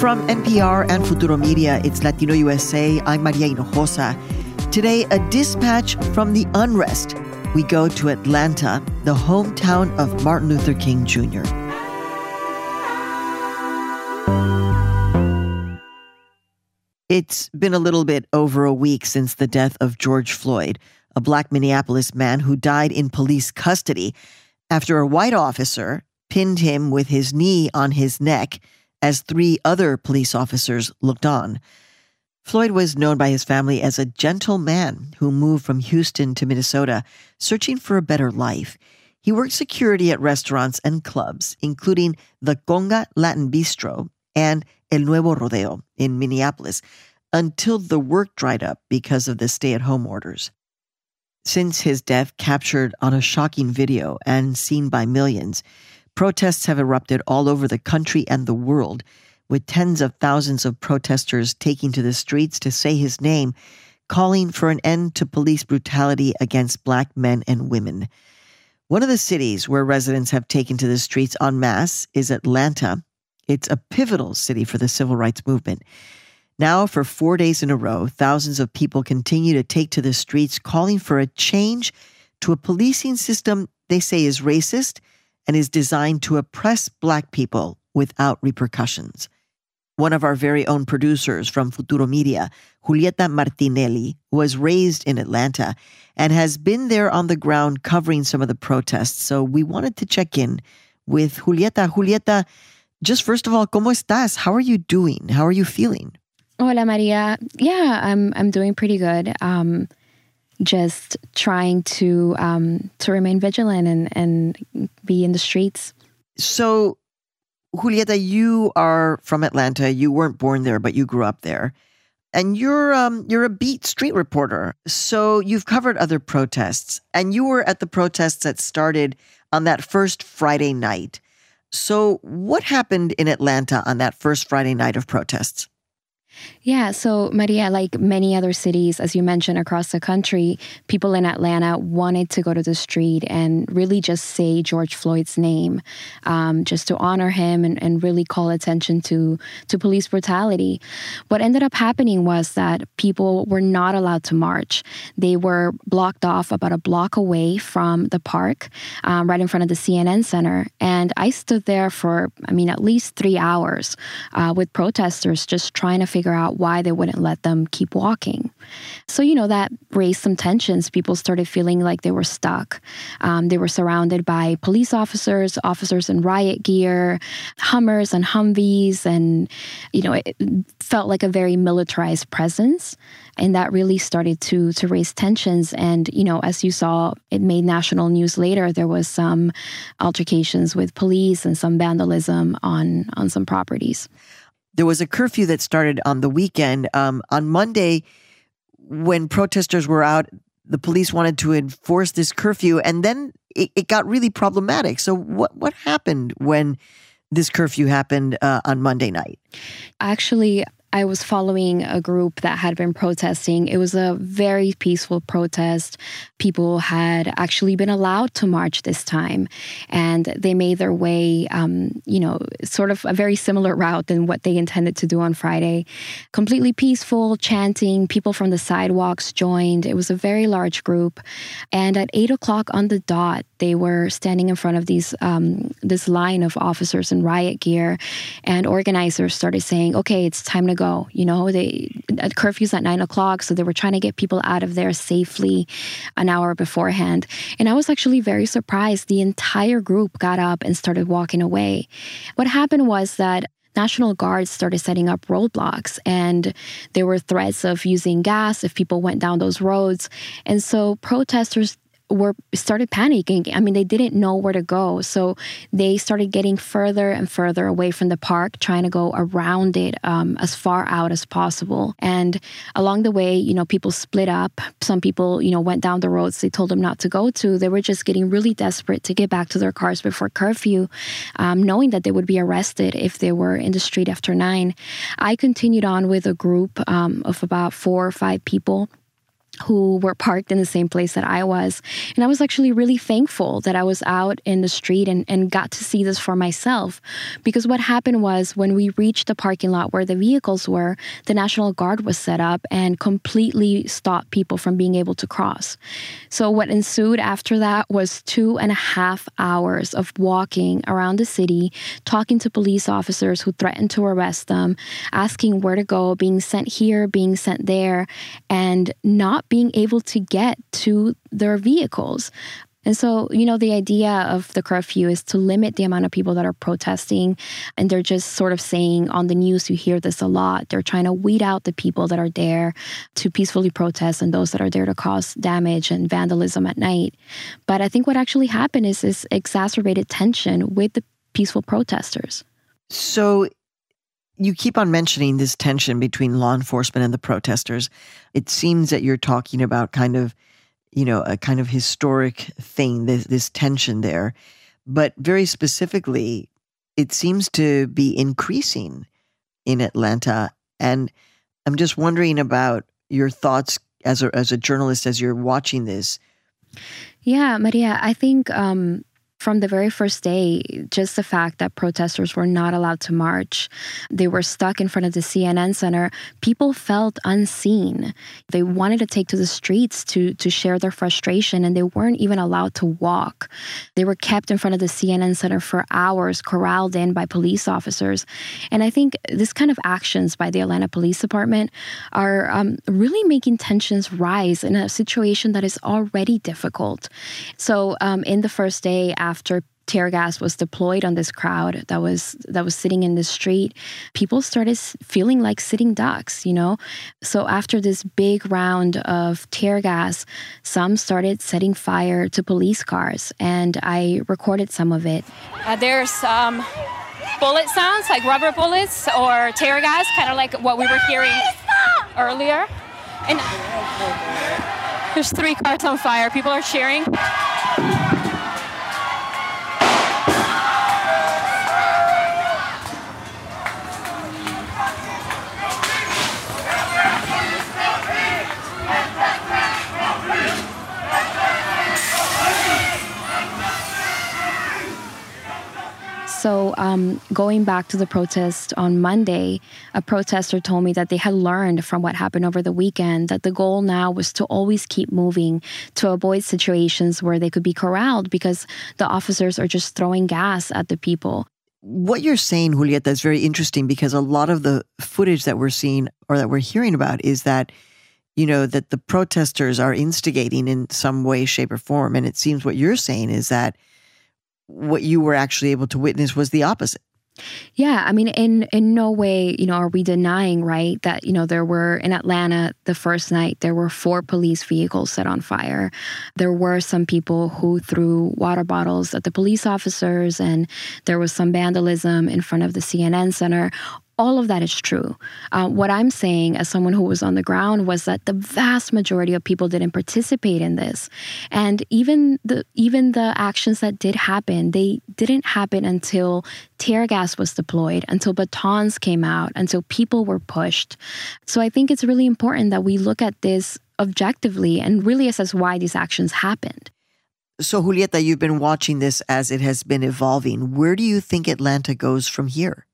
From NPR and Futuro Media, it's Latino USA. I'm Maria Hinojosa. Today, a dispatch from the unrest. We go to Atlanta, the hometown of Martin Luther King Jr. It's been a little bit over a week since the death of George Floyd, a black Minneapolis man who died in police custody after a white officer pinned him with his knee on his neck as three other police officers looked on. Floyd was known by his family as a gentle man who moved from Houston to Minnesota searching for a better life. He worked security at restaurants and clubs, including the Conga Latin Bistro and El Nuevo Rodeo in Minneapolis, until the work dried up because of the stay at home orders. Since his death, captured on a shocking video and seen by millions, protests have erupted all over the country and the world, with tens of thousands of protesters taking to the streets to say his name, calling for an end to police brutality against black men and women. One of the cities where residents have taken to the streets en masse is Atlanta, it's a pivotal city for the civil rights movement. Now, for four days in a row, thousands of people continue to take to the streets calling for a change to a policing system they say is racist and is designed to oppress Black people without repercussions. One of our very own producers from Futuro Media, Julieta Martinelli, was raised in Atlanta and has been there on the ground covering some of the protests. So we wanted to check in with Julieta. Julieta, just first of all, ¿cómo estás? How are you doing? How are you feeling? Hola, Maria. Yeah, I'm I'm doing pretty good. Um, just trying to um, to remain vigilant and and be in the streets. So, Julieta, you are from Atlanta. You weren't born there, but you grew up there, and you're um, you're a beat street reporter. So you've covered other protests, and you were at the protests that started on that first Friday night. So, what happened in Atlanta on that first Friday night of protests? Yeah, so Maria, like many other cities, as you mentioned across the country, people in Atlanta wanted to go to the street and really just say George Floyd's name, um, just to honor him and, and really call attention to, to police brutality. What ended up happening was that people were not allowed to march. They were blocked off about a block away from the park, um, right in front of the CNN Center. And I stood there for, I mean, at least three hours uh, with protesters just trying to figure figure out why they wouldn't let them keep walking. So, you know, that raised some tensions. People started feeling like they were stuck. Um, they were surrounded by police officers, officers in riot gear, Hummers and Humvees, and, you know, it felt like a very militarized presence. And that really started to to raise tensions. And, you know, as you saw, it made national news later. There was some altercations with police and some vandalism on on some properties there was a curfew that started on the weekend. Um, on Monday, when protesters were out, the police wanted to enforce this curfew, and then it, it got really problematic. So, what what happened when this curfew happened uh, on Monday night? Actually, I was following a group that had been protesting. It was a very peaceful protest. People had actually been allowed to march this time, and they made their way, um, you know, sort of a very similar route than what they intended to do on Friday. Completely peaceful, chanting. People from the sidewalks joined. It was a very large group, and at eight o'clock on the dot, they were standing in front of these um, this line of officers in riot gear, and organizers started saying, "Okay, it's time to go." You know, they uh, curfews at nine o'clock, so they were trying to get people out of there safely an hour beforehand. And I was actually very surprised. The entire group got up and started walking away. What happened was that National Guards started setting up roadblocks, and there were threats of using gas if people went down those roads. And so protesters were started panicking. I mean, they didn't know where to go, so they started getting further and further away from the park, trying to go around it um, as far out as possible. And along the way, you know, people split up. Some people, you know, went down the roads they told them not to go to. They were just getting really desperate to get back to their cars before curfew, um, knowing that they would be arrested if they were in the street after nine. I continued on with a group um, of about four or five people who were parked in the same place that I was. And I was actually really thankful that I was out in the street and, and got to see this for myself. Because what happened was when we reached the parking lot where the vehicles were, the National Guard was set up and completely stopped people from being able to cross. So what ensued after that was two and a half hours of walking around the city, talking to police officers who threatened to arrest them, asking where to go, being sent here, being sent there, and not being able to get to their vehicles. And so, you know, the idea of the curfew is to limit the amount of people that are protesting. And they're just sort of saying on the news, you hear this a lot. They're trying to weed out the people that are there to peacefully protest and those that are there to cause damage and vandalism at night. But I think what actually happened is this exacerbated tension with the peaceful protesters. So you keep on mentioning this tension between law enforcement and the protesters. It seems that you're talking about kind of, you know, a kind of historic thing, this, this tension there. But very specifically, it seems to be increasing in Atlanta. And I'm just wondering about your thoughts as a, as a journalist as you're watching this. Yeah, Maria, I think um, from the very first day, just the fact that protesters were not allowed to march, they were stuck in front of the CNN Center, people felt unseen. They wanted to take to the streets to, to share their frustration, and they weren't even allowed to walk. They were kept in front of the CNN Center for hours, corralled in by police officers. And I think this kind of actions by the Atlanta Police Department are um, really making tensions rise in a situation that is already difficult. So, um, in the first day, after tear gas was deployed on this crowd that was that was sitting in the street people started feeling like sitting ducks you know? So after this big round of tear gas some started setting fire to police cars and i recorded some of it. Uh, there's um, bullet sounds like rubber bullets or tear gas kind of like what we were hearing earlier. And there's three cars on fire. People are cheering So, um, going back to the protest on Monday, a protester told me that they had learned from what happened over the weekend that the goal now was to always keep moving to avoid situations where they could be corralled because the officers are just throwing gas at the people. What you're saying, Julieta, is very interesting because a lot of the footage that we're seeing or that we're hearing about is that you know, that the protesters are instigating in some way, shape, or form. And it seems what you're saying is that what you were actually able to witness was the opposite. Yeah, I mean, in in no way, you know, are we denying, right, that you know there were in Atlanta the first night there were four police vehicles set on fire. There were some people who threw water bottles at the police officers, and there was some vandalism in front of the CNN Center all of that is true. Uh, what I'm saying, as someone who was on the ground, was that the vast majority of people didn't participate in this, and even the even the actions that did happen, they didn't happen until tear gas was deployed, until batons came out, until people were pushed. So I think it's really important that we look at this objectively and really assess why these actions happened. So, Julieta, you've been watching this as it has been evolving. Where do you think Atlanta goes from here?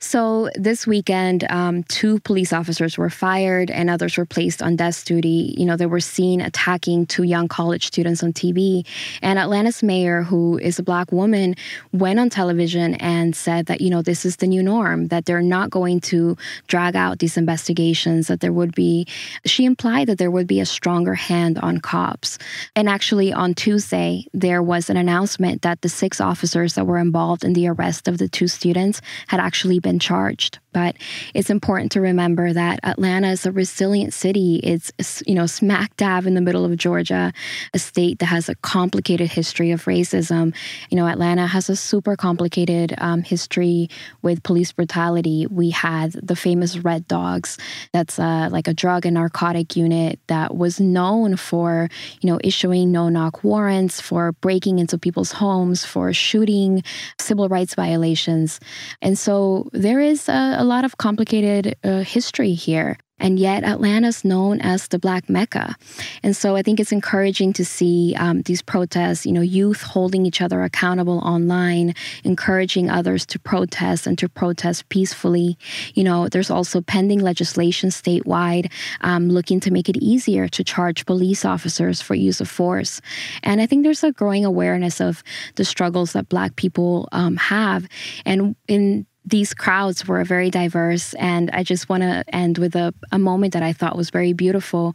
So this weekend, um, two police officers were fired and others were placed on desk duty. You know, they were seen attacking two young college students on TV. And Atlanta's mayor, who is a black woman, went on television and said that, you know, this is the new norm, that they're not going to drag out these investigations, that there would be, she implied that there would be a stronger hand on cops. And actually, on Tuesday, there was an announcement that the six officers that were involved in the arrest of the two students had actually been charged. But it's important to remember that Atlanta is a resilient city. It's, you know, smack dab in the middle of Georgia, a state that has a complicated history of racism. You know, Atlanta has a super complicated um, history with police brutality. We had the famous Red Dogs, that's uh, like a drug and narcotic unit that was known for, you know, issuing no knock warrants, for breaking into people's homes, for shooting civil rights violations. And so there is a, a lot of complicated uh, history here. and yet Atlanta's known as the Black Mecca. And so I think it's encouraging to see um, these protests, you know, youth holding each other accountable online, encouraging others to protest and to protest peacefully. You know, there's also pending legislation statewide um, looking to make it easier to charge police officers for use of force. And I think there's a growing awareness of the struggles that Black people um, have. And in these crowds were very diverse. And I just want to end with a, a moment that I thought was very beautiful.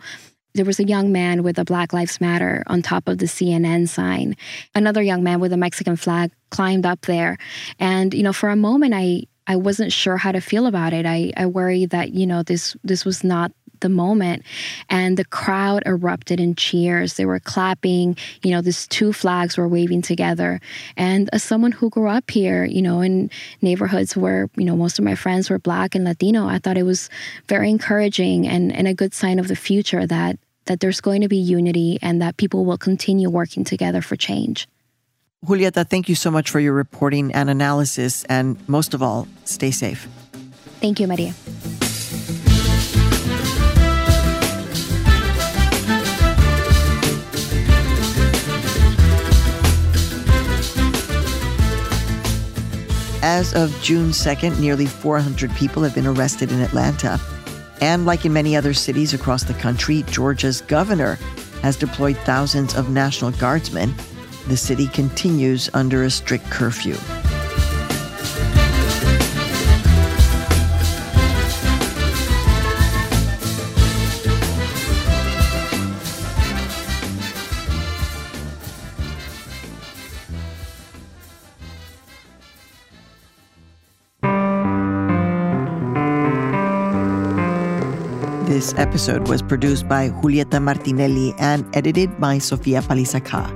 There was a young man with a Black Lives Matter on top of the CNN sign. Another young man with a Mexican flag climbed up there. And, you know, for a moment, I, I wasn't sure how to feel about it. I, I worried that, you know, this this was not the moment. And the crowd erupted in cheers. They were clapping. You know, these two flags were waving together. And as someone who grew up here, you know, in neighborhoods where, you know, most of my friends were Black and Latino, I thought it was very encouraging and, and a good sign of the future that that there's going to be unity and that people will continue working together for change. Julieta, thank you so much for your reporting and analysis. And most of all, stay safe. Thank you, Maria. As of June 2nd, nearly 400 people have been arrested in Atlanta. And like in many other cities across the country, Georgia's governor has deployed thousands of National Guardsmen. The city continues under a strict curfew. This episode was produced by Julieta Martinelli and edited by Sofia Paliza-Kah.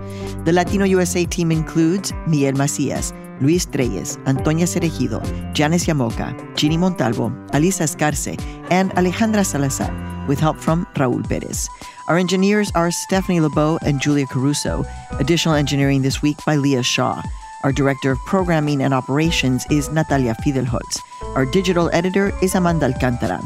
The Latino USA team includes Miguel Macias, Luis Trelles, Antonia Cereijido, Janice Llamoca, Ginny Montalvo, Alisa Escarce, and Alejandra Salazar, with help from Raul Perez. Our engineers are Stephanie Lebow and Julia Caruso. Additional engineering this week by Leah Shaw. Our director of programming and operations is Natalia Fidelholtz. Our digital editor is Amanda Alcantara.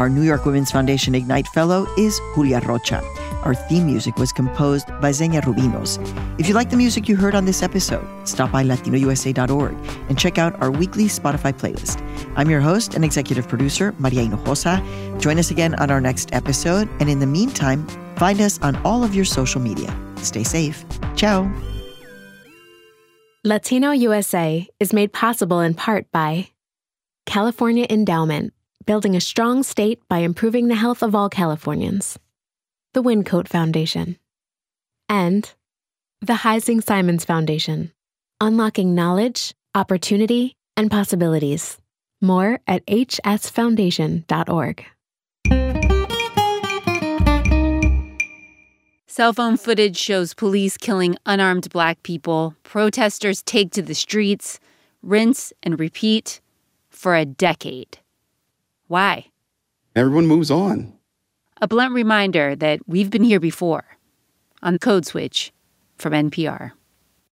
Our New York Women's Foundation Ignite Fellow is Julia Rocha. Our theme music was composed by Xenia Rubinos. If you like the music you heard on this episode, stop by latinousa.org and check out our weekly Spotify playlist. I'm your host and executive producer, Maria Hinojosa. Join us again on our next episode. And in the meantime, find us on all of your social media. Stay safe. Ciao. Latino USA is made possible in part by California Endowment building a strong state by improving the health of all Californians. The Wyncote Foundation. And the Heising Simons Foundation, unlocking knowledge, opportunity, and possibilities. More at hsfoundation.org. Cell phone footage shows police killing unarmed black people. Protesters take to the streets, rinse and repeat for a decade. Why? Everyone moves on. A blunt reminder that we've been here before on Code Switch from NPR.